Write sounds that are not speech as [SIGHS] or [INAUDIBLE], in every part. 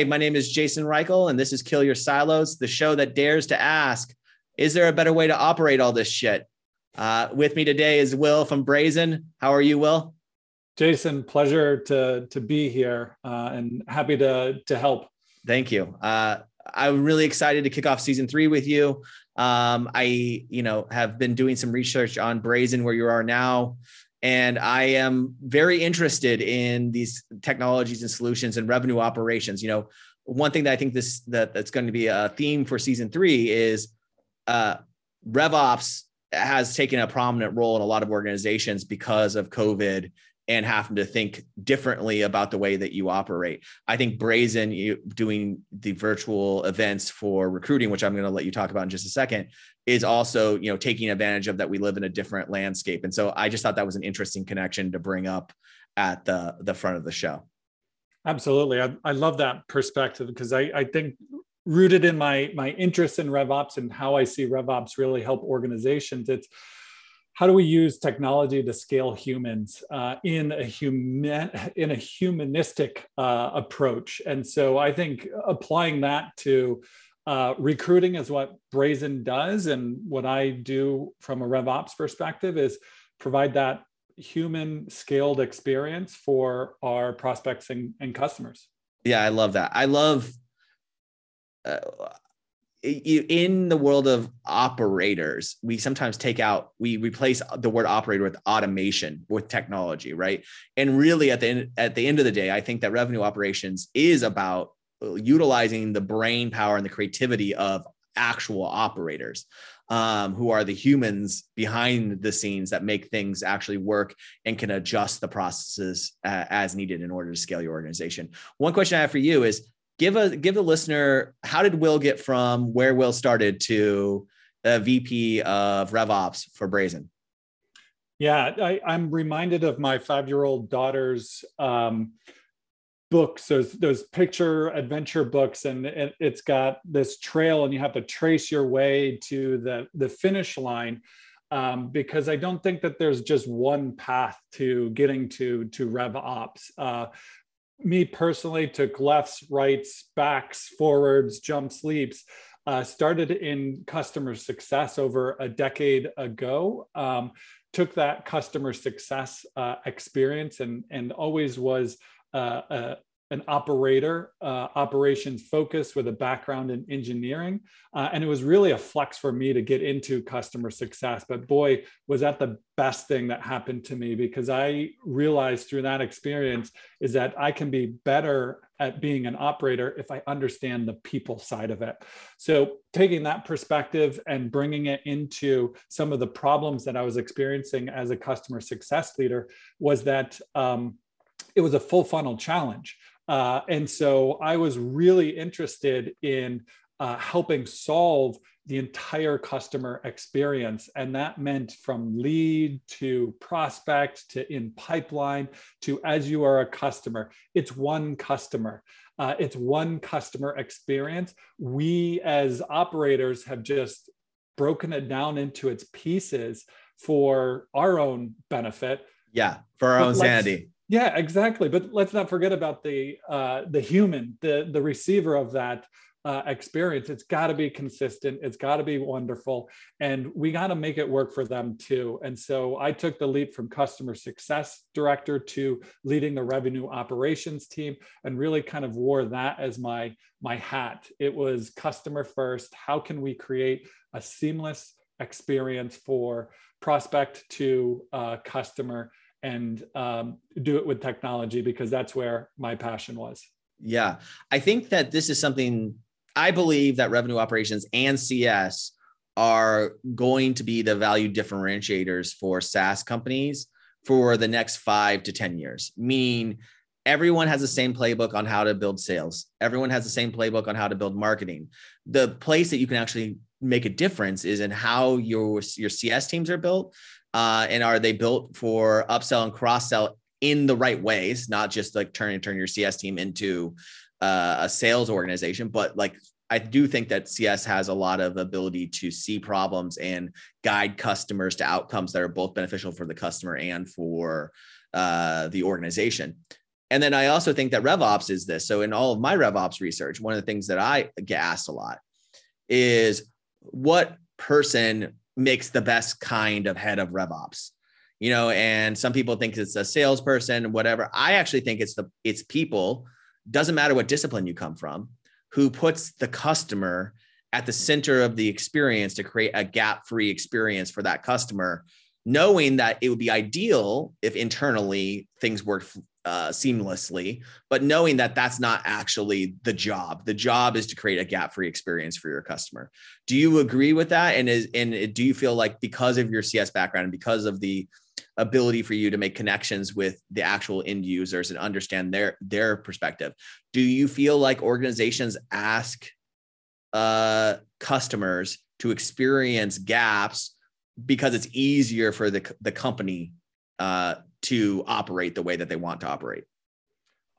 Hi, my name is Jason Reichl, and this is Kill Your Silos, the show that dares to ask, is there a better way to operate all this shit? Uh, with me today is Will from Brazen. How are you, Will? Jason, pleasure to to be here uh, and happy to to help. Thank you. Uh, I'm really excited to kick off season three with you. Um, I, you know, have been doing some research on Brazen, where you are now, and I am very interested in these technologies and solutions and revenue operations. You know, one thing that I think this that that's going to be a theme for season three is uh, RevOps has taken a prominent role in a lot of organizations because of COVID and having to think differently about the way that you operate. I think Brazen you, doing the virtual events for recruiting, which I'm going to let you talk about in just a second, is also you know taking advantage of that we live in a different landscape. And so I just thought that was an interesting connection to bring up at the the front of the show. Absolutely, I, I love that perspective because I, I think rooted in my my interest in RevOps and how I see RevOps really help organizations. It's how do we use technology to scale humans uh, in a human in a humanistic uh, approach? And so i think applying that to uh, recruiting is what brazen does. And what i do from a revops perspective is provide that human scaled experience for our prospects and, and customers. Yeah i love that. I love uh, in the world of operators, we sometimes take out, we replace the word operator with automation, with technology, right? And really, at the end, at the end of the day, I think that revenue operations is about uh, utilizing the brain power and the creativity of actual operators, um, who are the humans behind the scenes that make things actually work and can adjust the processes uh, as needed in order to scale your organization. One question I have for you is give a give the listener how did Will get from where Will started to a VP of RevOps for Brazen? Yeah, I, am reminded of my five-year-old daughter's um, books, those those picture adventure books, and it, it's got this trail, and you have to trace your way to the the finish line. Um, because I don't think that there's just one path to getting to to RevOps. Uh, me personally took lefts, rights, backs, forwards, jumps, leaps. Uh, started in customer success over a decade ago. Um, took that customer success uh, experience and and always was uh, uh an operator, uh, operations focused with a background in engineering. Uh, and it was really a flex for me to get into customer success. But boy, was that the best thing that happened to me because I realized through that experience is that I can be better at being an operator if I understand the people side of it. So taking that perspective and bringing it into some of the problems that I was experiencing as a customer success leader was that um, it was a full funnel challenge. Uh, and so I was really interested in uh, helping solve the entire customer experience. And that meant from lead to prospect to in pipeline to as you are a customer, it's one customer. Uh, it's one customer experience. We as operators have just broken it down into its pieces for our own benefit. Yeah, for our own sanity yeah, exactly. But let's not forget about the uh, the human, the the receiver of that uh, experience. It's got to be consistent. It's got to be wonderful, and we got to make it work for them too. And so I took the leap from customer success director to leading the revenue operations team, and really kind of wore that as my my hat. It was customer first. How can we create a seamless experience for prospect to uh, customer? And um, do it with technology because that's where my passion was. Yeah. I think that this is something I believe that revenue operations and CS are going to be the value differentiators for SaaS companies for the next five to 10 years, meaning everyone has the same playbook on how to build sales. Everyone has the same playbook on how to build marketing. The place that you can actually make a difference is in how your, your CS teams are built, uh, and are they built for upsell and cross sell in the right ways, not just like turn and turn your CS team into uh, a sales organization, but like I do think that CS has a lot of ability to see problems and guide customers to outcomes that are both beneficial for the customer and for uh, the organization. And then I also think that RevOps is this. So in all of my RevOps research, one of the things that I get asked a lot is what person makes the best kind of head of RevOps? You know, and some people think it's a salesperson, whatever. I actually think it's the it's people, doesn't matter what discipline you come from, who puts the customer at the center of the experience to create a gap-free experience for that customer knowing that it would be ideal if internally things worked uh, seamlessly, but knowing that that's not actually the job. The job is to create a gap-free experience for your customer. Do you agree with that? And is and do you feel like because of your CS background and because of the ability for you to make connections with the actual end users and understand their their perspective, do you feel like organizations ask uh, customers to experience gaps because it's easier for the the company uh, to operate the way that they want to operate.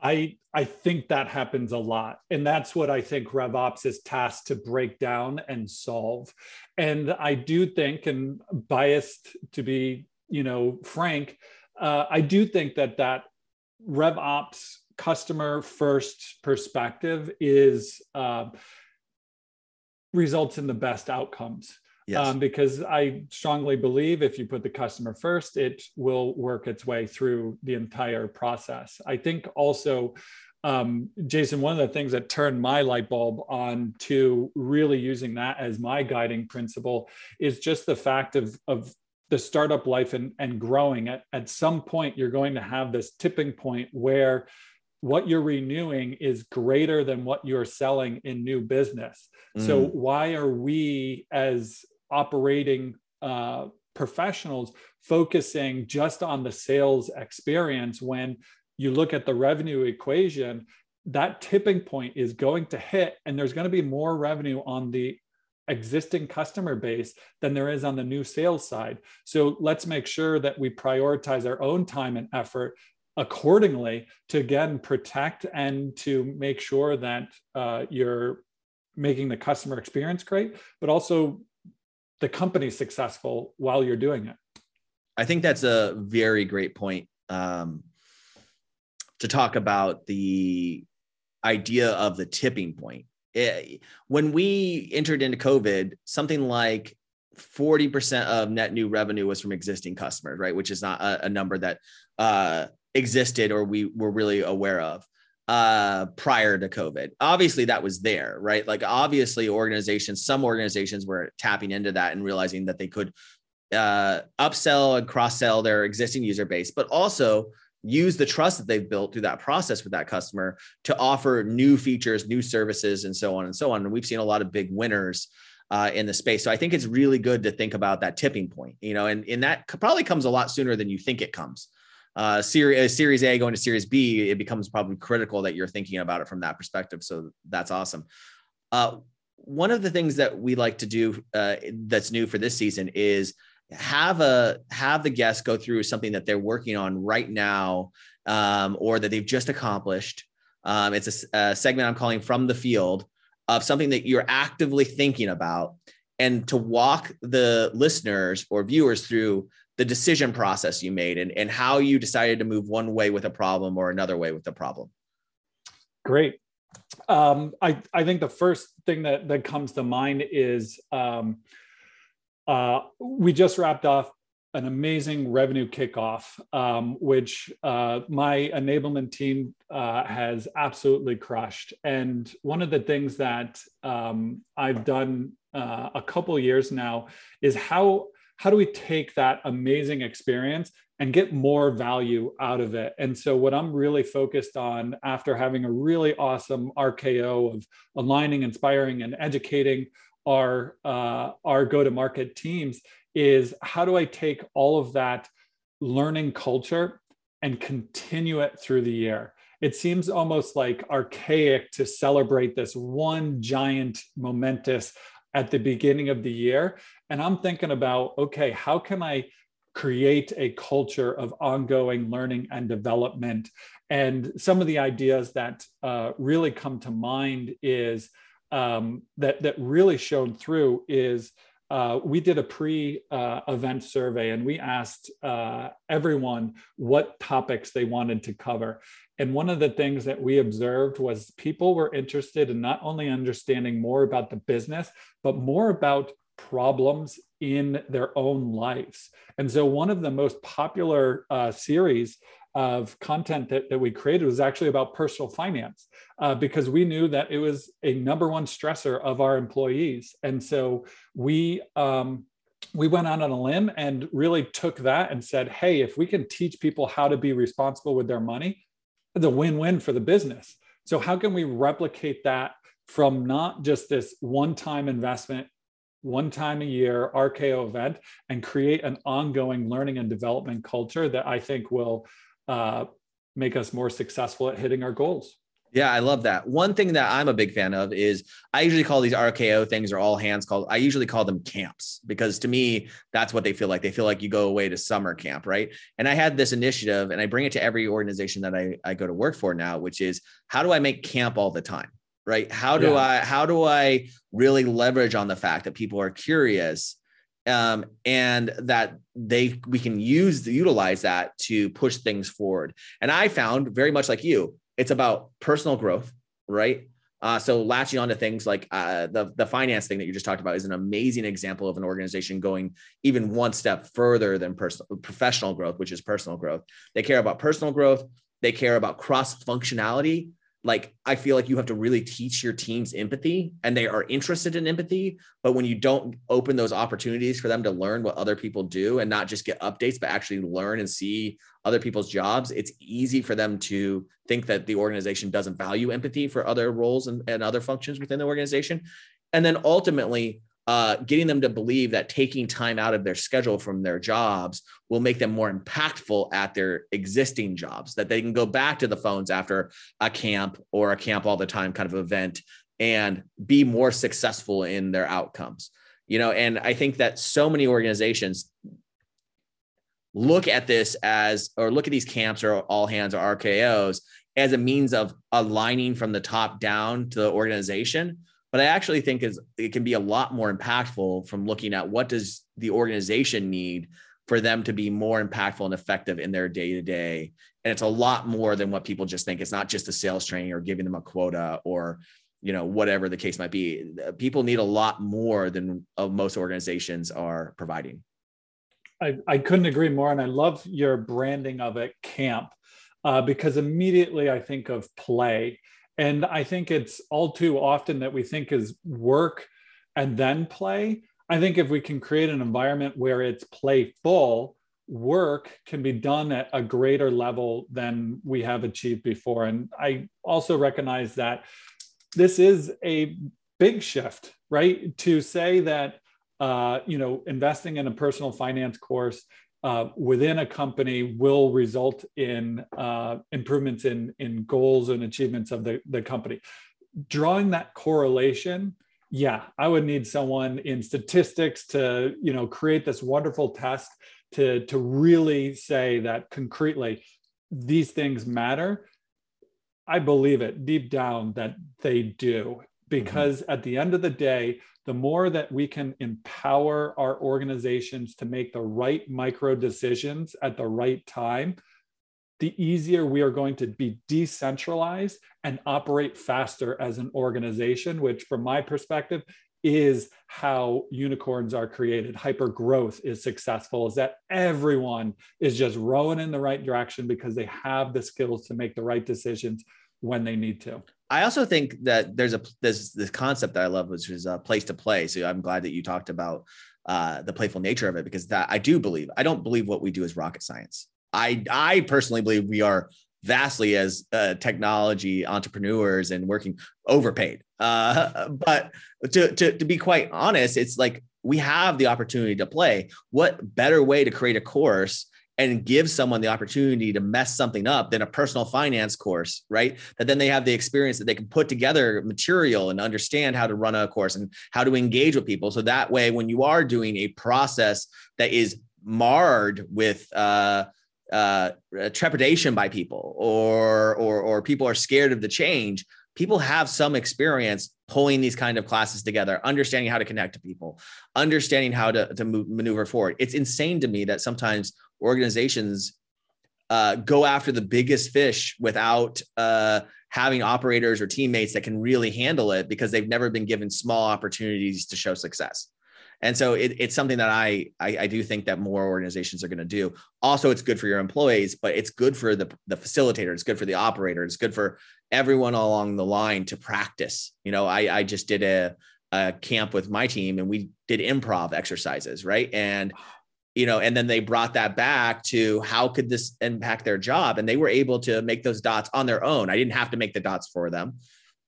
I I think that happens a lot, and that's what I think RevOps is tasked to break down and solve. And I do think, and biased to be you know frank, uh, I do think that that RevOps customer first perspective is uh, results in the best outcomes. Yes. Um, because I strongly believe if you put the customer first, it will work its way through the entire process. I think also, um, Jason, one of the things that turned my light bulb on to really using that as my guiding principle is just the fact of, of the startup life and, and growing. At, at some point, you're going to have this tipping point where what you're renewing is greater than what you're selling in new business. Mm. So why are we as operating uh, professionals focusing just on the sales experience when you look at the revenue equation that tipping point is going to hit and there's going to be more revenue on the existing customer base than there is on the new sales side. So let's make sure that we prioritize our own time and effort accordingly to again protect and to make sure that uh, you're making the customer experience great but also the company successful while you're doing it. I think that's a very great point um, to talk about the idea of the tipping point. It, eh, when we entered into COVID, something like 40% of net new revenue was from existing customers, right? Which is not a, a number that uh, existed or we were really aware of uh, prior to COVID. Obviously, that was there, right? Like, obviously, organizations, some organizations were tapping into that and realizing that they could uh, upsell and cross sell their existing user base, but also use the trust that they've built through that process with that customer to offer new features, new services, and so on and so on. And we've seen a lot of big winners. Uh, in the space. So I think it's really good to think about that tipping point, you know, and, and that probably comes a lot sooner than you think it comes uh, series, uh, series A going to Series B, it becomes probably critical that you're thinking about it from that perspective. So that's awesome. Uh, one of the things that we like to do uh, that's new for this season is have a have the guests go through something that they're working on right now um, or that they've just accomplished. Um, it's a, a segment I'm calling from the field of something that you're actively thinking about and to walk the listeners or viewers through the decision process you made and, and how you decided to move one way with a problem or another way with the problem. Great. Um, I, I think the first thing that, that comes to mind is um, uh, we just wrapped off an amazing revenue kickoff, um, which uh, my enablement team uh, has absolutely crushed. And one of the things that um, I've done uh, a couple years now is how how do we take that amazing experience and get more value out of it? And so, what I'm really focused on after having a really awesome RKO of aligning, inspiring, and educating our uh, our go-to-market teams is how do I take all of that learning culture and continue it through the year? It seems almost like archaic to celebrate this one giant momentous at the beginning of the year. And I'm thinking about, okay, how can I create a culture of ongoing learning and development? And some of the ideas that uh, really come to mind is um, that that really shone through is uh, we did a pre-event uh, survey and we asked uh, everyone what topics they wanted to cover. And one of the things that we observed was people were interested in not only understanding more about the business, but more about problems in their own lives. And so, one of the most popular uh, series of content that, that we created was actually about personal finance uh, because we knew that it was a number one stressor of our employees. And so, we um, we went out on a limb and really took that and said, hey, if we can teach people how to be responsible with their money, it's a win win for the business. So, how can we replicate that from not just this one time investment one time a year RKO event and create an ongoing learning and development culture that I think will uh, make us more successful at hitting our goals. Yeah, I love that. One thing that I'm a big fan of is I usually call these RKO things or all hands called, I usually call them camps because to me, that's what they feel like. They feel like you go away to summer camp, right? And I had this initiative and I bring it to every organization that I, I go to work for now, which is how do I make camp all the time? right how do yeah. i how do i really leverage on the fact that people are curious um, and that they we can use utilize that to push things forward and i found very much like you it's about personal growth right uh, so latching on to things like uh, the, the finance thing that you just talked about is an amazing example of an organization going even one step further than personal professional growth, which is personal growth. They care about personal growth. They care about cross functionality like I feel like you have to really teach your teams empathy and they are interested in empathy. But when you don't open those opportunities for them to learn what other people do and not just get updates, but actually learn and see other people's jobs, it's easy for them to think that the organization doesn't value empathy for other roles and, and other functions within the organization. And then ultimately, uh, getting them to believe that taking time out of their schedule from their jobs will make them more impactful at their existing jobs, that they can go back to the phones after a camp or a camp all the time kind of event and be more successful in their outcomes. You know, and I think that so many organizations look at this as, or look at these camps or all hands or RKOs as a means of aligning from the top down to the organization but I actually think is it can be a lot more impactful from looking at what does the organization need for them to be more impactful and effective in their day to day. And it's a lot more than what people just think. It's not just a sales training or giving them a quota or you know whatever the case might be. People need a lot more than uh, most organizations are providing. I, I couldn't agree more, and I love your branding of it, camp, uh, because immediately I think of play and I think it's all too often that we think is work and then play. I think if we can create an environment where it's playful, work can be done at a greater level than we have achieved before. And I also recognize that this is a big shift, right? To say that, uh, you know, investing in a personal finance course uh, within a company will result in uh, improvements in, in goals and achievements of the, the company. Drawing that correlation, yeah, I would need someone in statistics to, you know, create this wonderful test to, to really say that concretely these things matter. I believe it deep down that they do, because mm-hmm. at the end of the day, the more that we can empower our organizations to make the right micro decisions at the right time, the easier we are going to be decentralized and operate faster as an organization, which, from my perspective, is how unicorns are created. Hyper growth is successful, is that everyone is just rowing in the right direction because they have the skills to make the right decisions when they need to. I also think that there's a there's this concept that I love, which is a place to play. So I'm glad that you talked about uh, the playful nature of it because that I do believe. I don't believe what we do is rocket science. I I personally believe we are vastly as uh, technology entrepreneurs and working overpaid. Uh, but to, to to be quite honest, it's like we have the opportunity to play. What better way to create a course and give someone the opportunity to mess something up than a personal finance course, right? That then they have the experience that they can put together material and understand how to run a course and how to engage with people. So that way, when you are doing a process that is marred with uh, uh, trepidation by people or, or or people are scared of the change, people have some experience pulling these kind of classes together, understanding how to connect to people, understanding how to, to move, maneuver forward. It's insane to me that sometimes organizations uh, go after the biggest fish without uh, having operators or teammates that can really handle it because they've never been given small opportunities to show success. And so it, it's something that I, I, I do think that more organizations are going to do. Also, it's good for your employees, but it's good for the the facilitator. It's good for the operator. It's good for everyone along the line to practice. You know, I I just did a a camp with my team and we did improv exercises, right? And you know, and then they brought that back to how could this impact their job, and they were able to make those dots on their own. I didn't have to make the dots for them.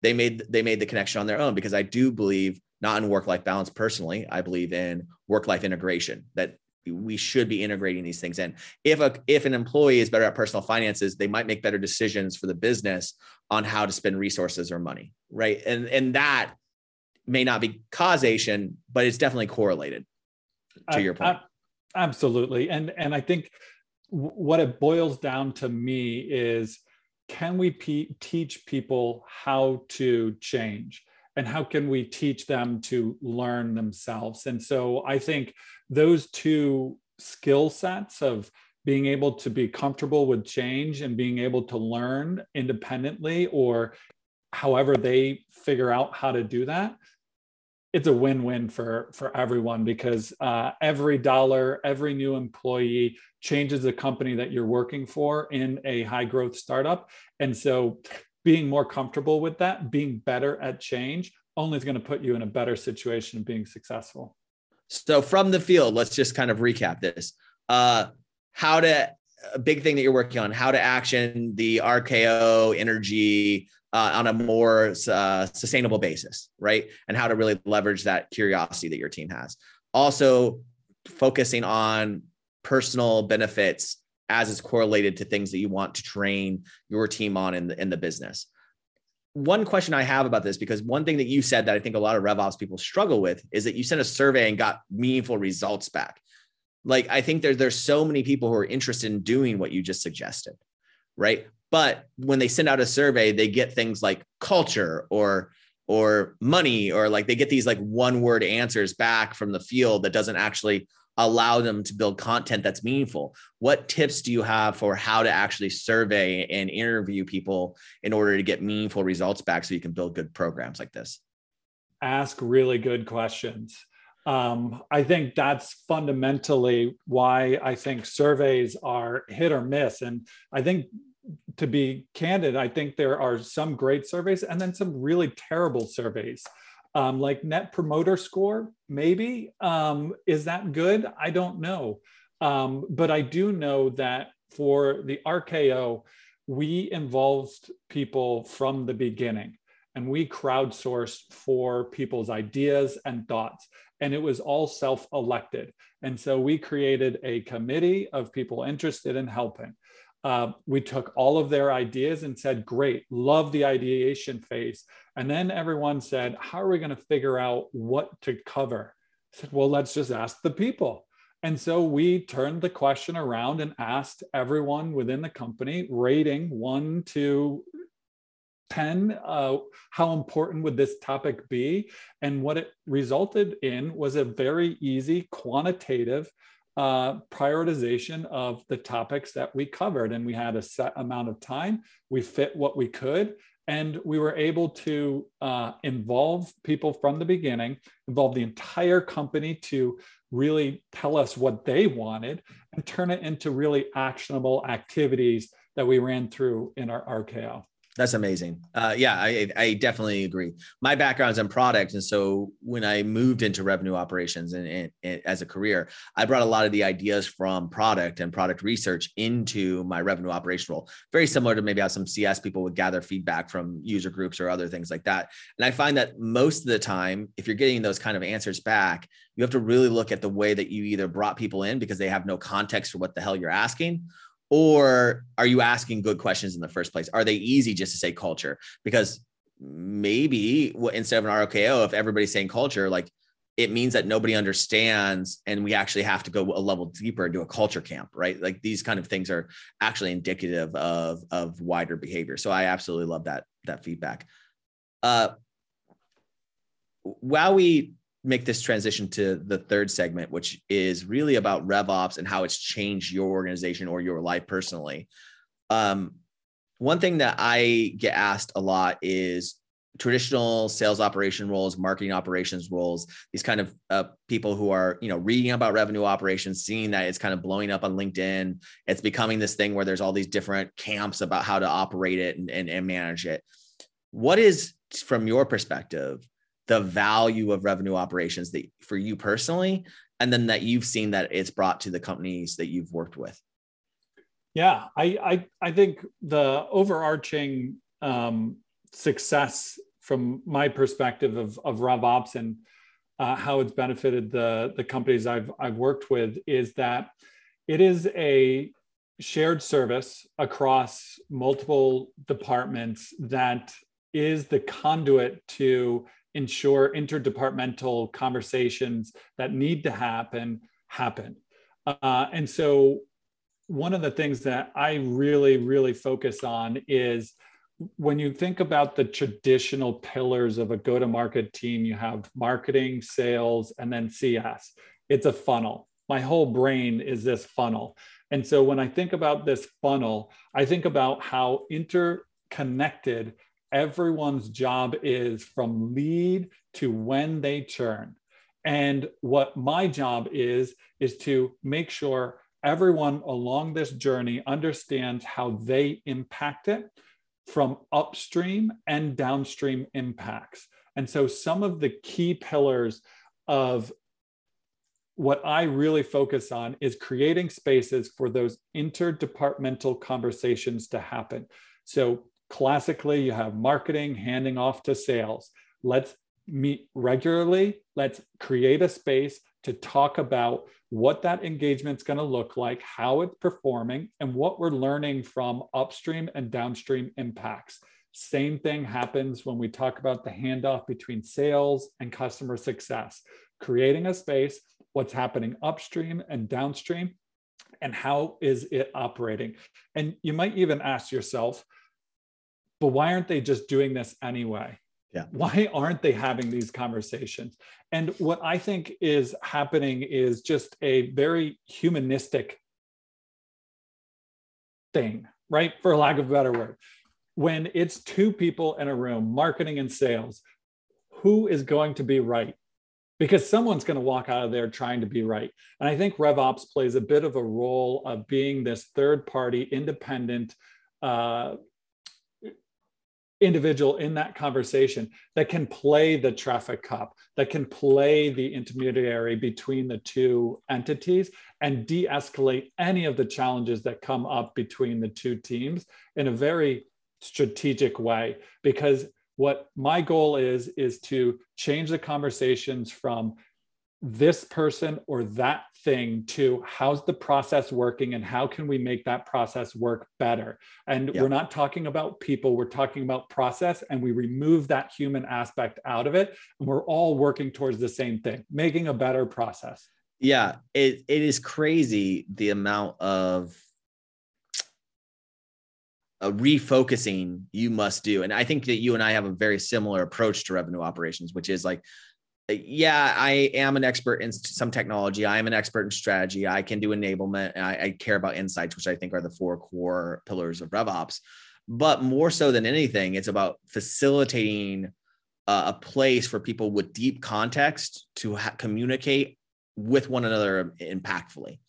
They made they made the connection on their own because I do believe not in work life balance personally. I believe in work life integration that we should be integrating these things in. If a if an employee is better at personal finances, they might make better decisions for the business on how to spend resources or money, right? And and that may not be causation, but it's definitely correlated to I, your point. I, absolutely. And and I think what it boils down to me is can we pe- teach people how to change? and how can we teach them to learn themselves and so i think those two skill sets of being able to be comfortable with change and being able to learn independently or however they figure out how to do that it's a win-win for for everyone because uh, every dollar every new employee changes the company that you're working for in a high growth startup and so being more comfortable with that, being better at change, only is going to put you in a better situation of being successful. So from the field, let's just kind of recap this. Uh, how to a big thing that you're working on, how to action the RKO energy uh, on a more uh, sustainable basis, right? And how to really leverage that curiosity that your team has. Also, focusing on personal benefits as it's correlated to things that you want to train your team on in the, in the business. One question I have about this, because one thing that you said that I think a lot of RevOps people struggle with is that you sent a survey and got meaningful results back. Like I think there's there's so many people who are interested in doing what you just suggested, right? But when they send out a survey, they get things like culture or or money or like they get these like one word answers back from the field that doesn't actually allow them to build content that's meaningful. What tips do you have for how to actually survey and interview people in order to get meaningful results back so you can build good programs like this? Ask really good questions. Um, I think that's fundamentally why I think surveys are hit or miss. And I think to be candid, I think there are some great surveys and then some really terrible surveys. Um, like net promoter score maybe um, is that good? I don't know. Um, but i do know that for the rko we involved people from the beginning and we crowdsourced for people's ideas and thoughts and it was all self-elected. And so we created a committee of people interested in helping uh, we took all of their ideas and said, Great, love the ideation phase. And then everyone said, How are we going to figure out what to cover? I said, Well, let's just ask the people. And so we turned the question around and asked everyone within the company, rating one to 10, uh, how important would this topic be? And what it resulted in was a very easy quantitative uh, prioritization of the topics that we covered. And we had a set amount of time. We fit what we could. And we were able to uh, involve people from the beginning, involve the entire company to really tell us what they wanted and turn it into really actionable activities that we ran through in our RKO. That's amazing. Uh, yeah, I, I definitely agree. My background's in product, and so when I moved into revenue operations and, and, and, as a career, I brought a lot of the ideas from product and product research into my revenue operation role. Very similar to maybe how some CS people would gather feedback from user groups or other things like that. And I find that most of the time, if you're getting those kind of answers back, you have to really look at the way that you either brought people in because they have no context for what the hell you're asking, or are you asking good questions in the first place? Are they easy just to say culture? Because maybe instead of an RKO, if everybody's saying culture, like it means that nobody understands and we actually have to go a level deeper do a culture camp right like these kind of things are actually indicative of of wider behavior so i absolutely love that that feedback Uh, while we make this transition to the third segment, which is really about RevOps and how it's changed your organization or your life personally. Um, one thing that I get asked a lot is traditional sales operation roles, marketing operations roles, these kind of uh, people who are, you know, reading about revenue operations, seeing that it's kind of blowing up on LinkedIn. It's becoming this thing where there's all these different camps about how to operate it and, and, and manage it. What is, from your perspective, the value of revenue operations that for you personally, and then that you've seen that it's brought to the companies that you've worked with? Yeah, I I, I think the overarching um, success from my perspective of, of RevOps and uh, how it's benefited the, the companies I've, I've worked with is that it is a shared service across multiple departments that is the conduit to ensure interdepartmental conversations that need to happen happen. Uh, and so one of the things that I really, really focus on is when you think about the traditional pillars of a go to market team, you have marketing, sales, and then CS. It's a funnel. My whole brain is this funnel. And so when I think about this funnel, I think about how interconnected everyone's job is from lead to when they churn. And what my job is, is to make sure everyone along this journey understands how they impact it from upstream and downstream impacts. And so, some of the key pillars of what I really focus on is creating spaces for those interdepartmental conversations to happen. So, classically, you have marketing handing off to sales. Let's meet regularly. Let's create a space to talk about what that engagement's going to look like, how it's performing, and what we're learning from upstream and downstream impacts. Same thing happens when we talk about the handoff between sales and customer success, creating a space, what's happening upstream and downstream, and how is it operating. And you might even ask yourself, but why aren't they just doing this anyway? Yeah. Why aren't they having these conversations? And what I think is happening is just a very humanistic thing, right? For lack of a better word. When it's two people in a room, marketing and sales, who is going to be right? Because someone's going to walk out of there trying to be right. And I think RevOps plays a bit of a role of being this third party, independent, uh, individual in that conversation that can play the traffic cop, that can play the intermediary between the two entities and de escalate any of the challenges that come up between the two teams in a very strategic way. Because what my goal is, is to change the conversations from this person or that thing to how's the process working and how can we make that process work better? And we're not talking about people we're talking about process and we remove that human aspect out of it and we're all working towards the same thing making a better process. Yeah it, it is crazy the amount of a refocusing you must do. And i think that you and i have a very similar approach to revenue operations which is like yeah, I am an expert in some technology. I am an expert in strategy. I can do enablement. I, I, care about insights, which I think are the four core pillars of RevOps. But more so than anything, it's about facilitating uh, a place for people with deep context to ha- communicate with one another impactfully.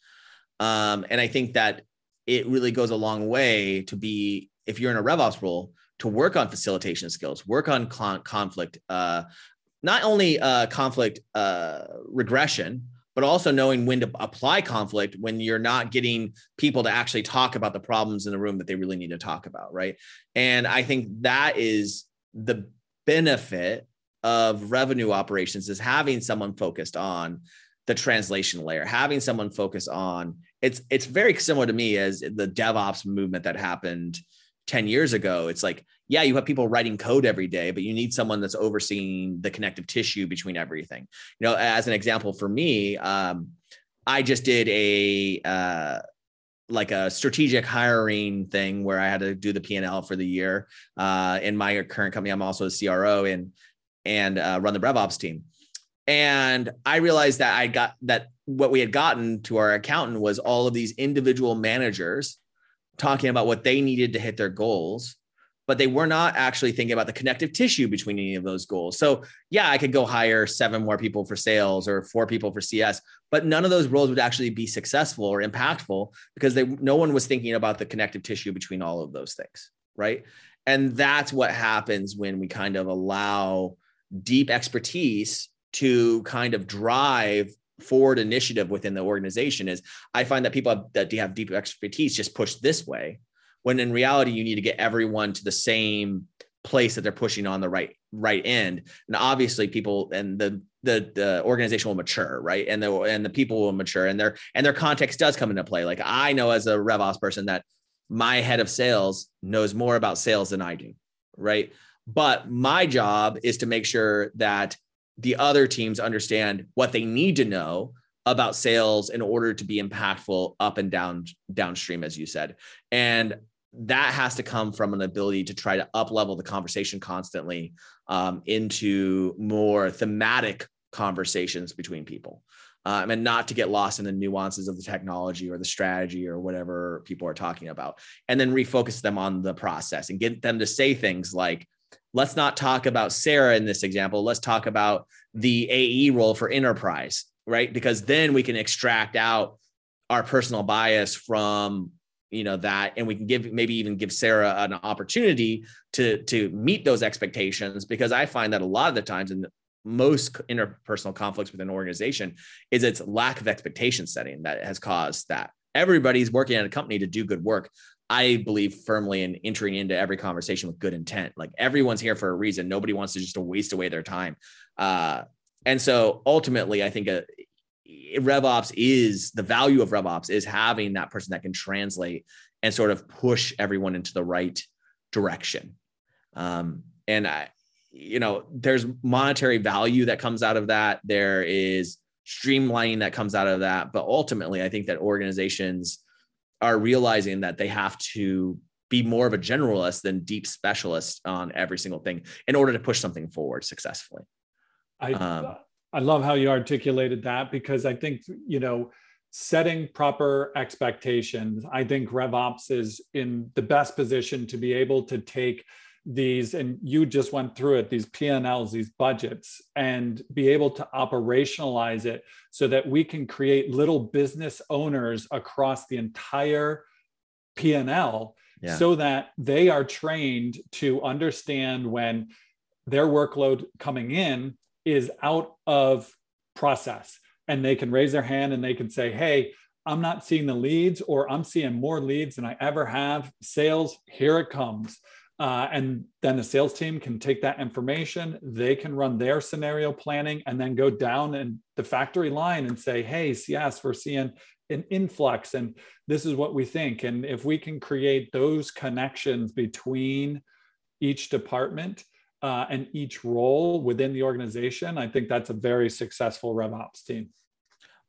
Um, and I think that it really goes a long way to be, if you're in a RevOps role, to work on facilitation skills, work on con- conflict, uh, not only uh, conflict uh, regression, but also knowing when to apply conflict when you're not getting people to actually talk about the problems in the room that they really need to talk about, right? And I think that is the benefit of revenue operations is having someone focused on the translation layer, having someone focused on it's it's very similar to me as the DevOps movement that happened 10 years ago. It's like yeah, you have people writing code every day, but you need someone that's overseeing the connective tissue between everything. You know, as an example for me, um, I just did a uh, like a strategic hiring thing where I had to do the P and L for the year. Uh, in my current company, I'm also a CRO and and uh, run the RevOps team. And I realized that I got that what we had gotten to our accountant was all of these individual managers talking about what they needed to hit their goals but they were not actually thinking about the connective tissue between any of those goals. So, yeah, I could go hire seven more people for sales or four people for CS, but none of those roles would actually be successful or impactful because they no one was thinking about the connective tissue between all of those things, right? And that's what happens when we kind of allow deep expertise to kind of drive forward initiative within the organization is I find that people that have deep expertise just push this way when in reality you need to get everyone to the same place that they're pushing on the right right end. And obviously people and the the, the organization will mature right? And the and the people will mature and their and their context does come into play. Like i know as a revops person that my head of sales knows more about sales than i do right? But my job is to make sure that the other teams understand what they need to know about sales in order to be impactful up and down downstream as you said. And that has to come from an ability to try to up level the conversation constantly um, into more thematic conversations between people. Um, and not to get lost in the nuances of the technology or the strategy or whatever people are talking about and then refocus them on the process and get them to say things like let's not talk about sarah in this example. Let's talk about the ae role for enterprise right? Because then we can extract out our personal bias from you know that and we can give maybe even give sarah an opportunity to to meet those expectations because i find that a lot of the times in most interpersonal conflicts within an organization is its lack of expectation setting that has caused that. Everybody's working at a company to do good work. I believe firmly in entering into every conversation with good intent. Like everyone's here for a reason. Nobody wants to just waste away their time. Uh, and so ultimately i think a, uh, RevOps is the value of RevOps is having that person that can translate and sort of push everyone into the right direction. Um, and I, you know, there's monetary value that comes out of that. There is streamlining that comes out of that. But ultimately, I think that organizations are realizing that they have to be more of a generalist than deep specialist on every single thing in order to push something forward successfully. I, um, I love how you articulated that because I think, you know, setting proper expectations, I think RevOps is in the best position to be able to take these, and you just went through it, these P&Ls, these budgets, and be able to operationalize it so that we can create little business owners across the entire P&L yeah. so that they are trained to understand when their workload coming in is out of process and they can raise their hand and they can say, Hey, I'm not seeing the leads, or I'm seeing more leads than I ever have. Sales, here it comes. Uh, and then the sales team can take that information, they can run their scenario planning and then go down in the factory line and say, Hey, yes, we're seeing an influx and this is what we think. And if we can create those connections between each department, uh, and each role within the organization, I think that's a very successful RevOps team.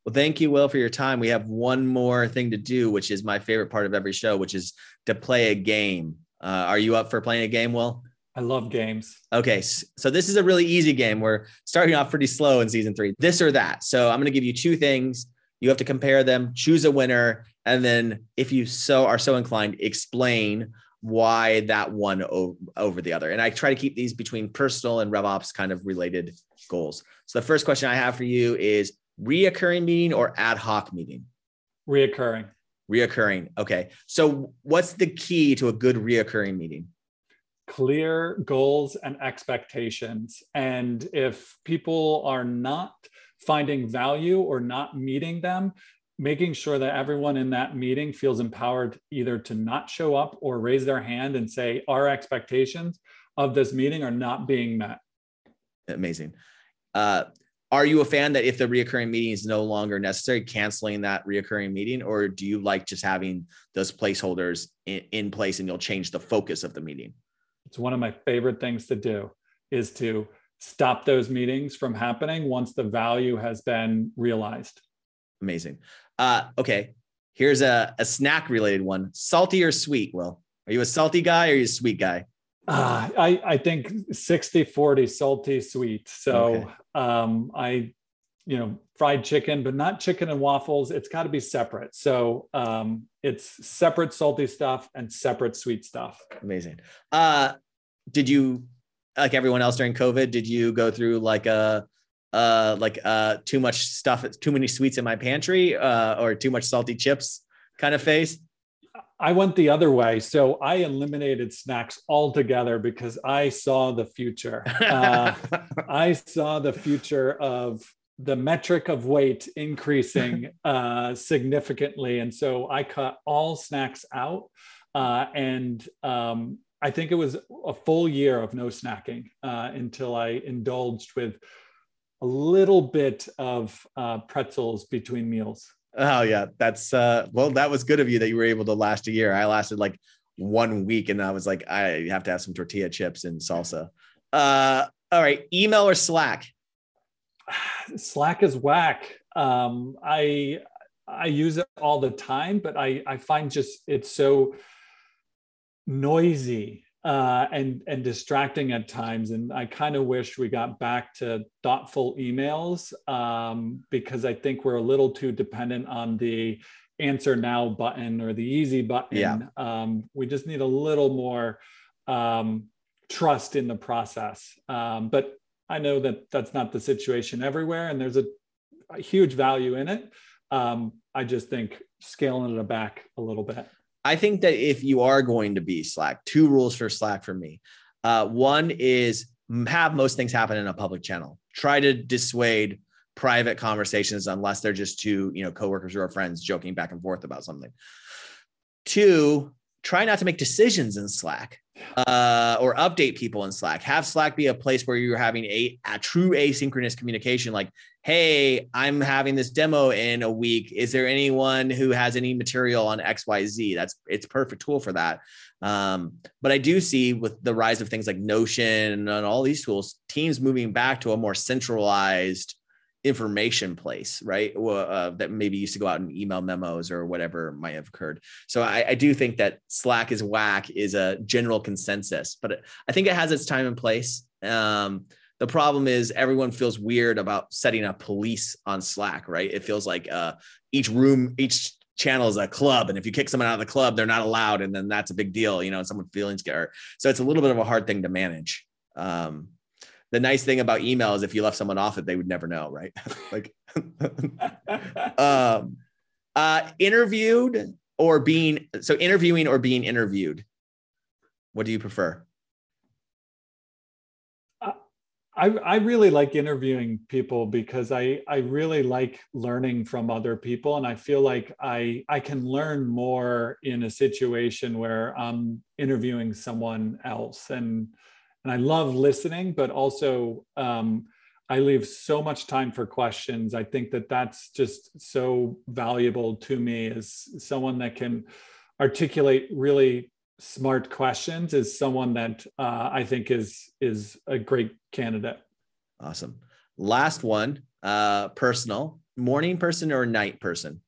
Well, thank you, Will, for your time. We have one more thing to do, which is my favorite part of every show, which is to play a game. Uh, are you up for playing a game, Will? I love games. Okay. So this is a really easy game. We're starting off pretty slow in season three. This or that. So I'm going to give you two things. You have to compare them, choose a winner, and then if you so are so inclined, explain why that one over the other. And I try to keep these between personal and RevOps kind of related goals. So the first question I have for you is reoccurring meeting or ad hoc meeting? Reoccurring. Reoccurring. Okay. So what's the key to a good reoccurring meeting? Clear goals and expectations. And if people are not finding value or not meeting them, making sure that everyone in that meeting feels empowered either to not show up or raise their hand and say our expectations of this meeting are not being met. Amazing. Uh, are you a fan that if the reoccurring meeting is no longer necessary canceling that reoccurring meeting or do you like just having those placeholders in, in place and you'll change the focus of the meeting? It's one of my favorite things to do is to stop those meetings from happening once the value has been realized amazing uh, okay, Here's a, a snack related one salty or sweet, Will? Are you a salty guy or are you a sweet guy? Uh, I, I think 60 40 salty sweet. So okay. um, I, you know, fried chicken, but not chicken and waffles. It's got to be separate. So um, it's separate salty stuff and separate sweet stuff. Amazing. Uh, did you, like everyone else during COVID, did you go through like a, uh, like uh, too much stuff, too many sweets in my pantry, uh, or too much salty chips kind of face I went the other way. So I eliminated snacks altogether because I saw the future. Uh, [LAUGHS] I saw the future of the metric of weight increasing uh, significantly. And so I cut all snacks out. Uh, and um, I think it was a full year of no snacking uh, until I indulged with a little bit of uh, pretzels between meals. Oh yeah, that's uh well that was good of you that you were able to last a year. I lasted like one week and I was like I have to have some tortilla chips and salsa. Uh all right, email or Slack? [SIGHS] Slack is whack. Um I I use it all the time, but I I find just it's so noisy uh, and and distracting at times. And I kind of wish we got back to thoughtful emails um, because I think we're a little too dependent on the answer now button or the easy button. Yeah. Um, we just need a little more um, trust in the process. Um, but I know that that's not the situation everywhere, and there's a, a huge value in it. Um, I just think scaling it back a little bit. I think that if you are going to be Slack, two rules for Slack for me. Uh, one is have most things happen in a public channel. Try to dissuade private conversations unless they're just two, you know, coworkers or friends joking back and forth about something. Two, try not to make decisions in Slack uh, or update people in Slack. Have Slack be a place where you're having a, a true asynchronous communication. Like, hey, I'm having this demo in a week. Is there anyone who has any material on XYZ? That's it's perfect tool for that. Um, but I do see with the rise of things like Notion and all these tools, teams moving back to a more centralized information place, right? Uh, that maybe used to go out and email memos or whatever might have occurred. So I, I, do think that Slack is whack is a general consensus, but I think it has its time and place. Um, the problem is everyone feels weird about setting up police on Slack, right? It feels like uh, each room, each channel is a club, and if you kick someone out of the club, they're not allowed, and then that's a big deal, you know. Someone feelings get hurt, so it's a little bit of a hard thing to manage. Um, the nice thing about email is if you left someone off it, they would never know, right? [LAUGHS] like, [LAUGHS] um, uh, interviewed or being so interviewing or being interviewed. What do you prefer? I, I really like interviewing people because I, I really like learning from other people. And I feel like I, I can learn more in a situation where I'm interviewing someone else. And and I love listening, but also um, I leave so much time for questions. I think that that's just so valuable to me as someone that can articulate really smart questions is someone that uh, I think is is a great candidate. Awesome. Last one, uh, personal morning person or night person?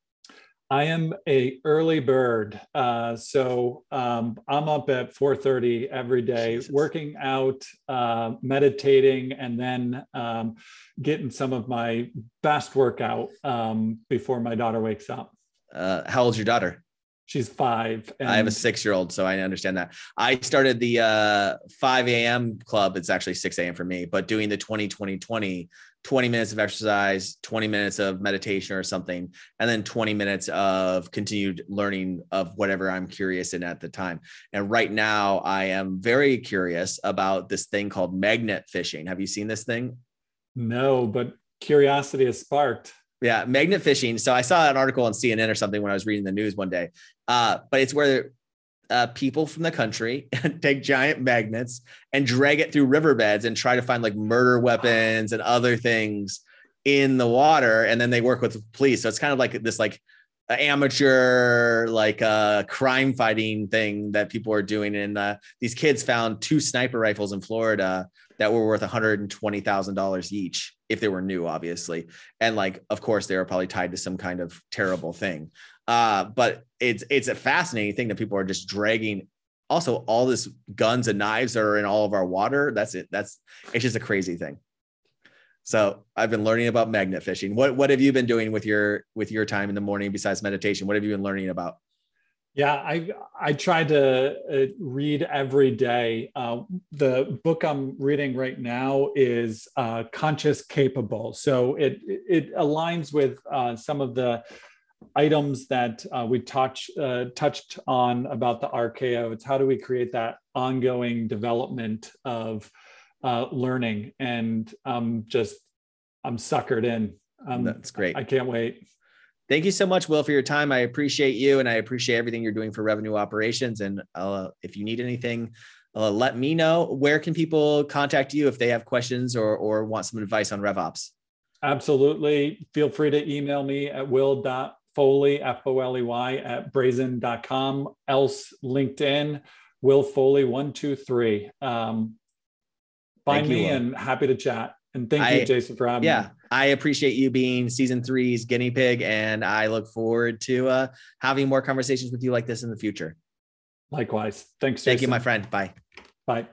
I am a early bird, uh, so um, I'm up at 4:30 every day, Jesus. working out, uh, meditating, and then um, getting some of my best workout um, before my daughter wakes up. Uh, how old's your daughter? She's five. I have a six-year-old, so I understand that. I started the uh, 5 a.m. club. It's actually 6 a.m. for me, but doing the 20 20 20 20 minutes of exercise, 20 minutes of meditation or something, and then 20 minutes of continued learning of whatever I'm curious in at the time. And right now, I am very curious about this thing called magnet fishing. Have you seen this thing? No, but curiosity is sparked. Yeah, magnet fishing. So I saw an article on CNN or something when I was reading the news one day. Uh, but it's where uh, people from the country [LAUGHS] take giant magnets and drag it through riverbeds and try to find like murder weapons and other things in the water and then they work with the police so it's kind of like this like amateur like uh crime fighting thing that people are doing and uh, these kids found two sniper rifles in Florida that were worth $120,000 each if they were new obviously and like of course they were probably tied to some kind of terrible thing Uh, but it's it's a fascinating thing that people are just dragging. Also, all this guns and knives that are in all of our water. That's it. That's it's just a crazy thing. So I've been learning about magnet fishing. What what have you been doing with your with your time in the morning besides meditation? What have you been learning about? Yeah, I I try to uh, read every day. Uh, the book I'm reading right now is uh, Conscious Capable, so it it aligns with uh, some of the items that uh, we touch uh, touched on about the RKO. It's how do we create that ongoing development of learning, and I'm just I'm suckered in. Um, That's great. I can't wait. Thank you so much, Will, for your time. I appreciate you and I appreciate everything you're doing for revenue operations. And uh, if you need anything, uh, let me know. Where can people contact you if they have questions or, or want some advice on RevOps? Absolutely. Feel free to email me at will.foley, F O L E Y, at brazen.com, else LinkedIn, Will Foley, one, two, three. Um, find thank me you, and happy to chat. And thank I, you, Jason, for having yeah, me. I appreciate you being season three's guinea pig, and I look forward to uh, having more conversations with you like this in the future. Likewise. Thanks. Jason. Thank you, my friend. Bye. Bye.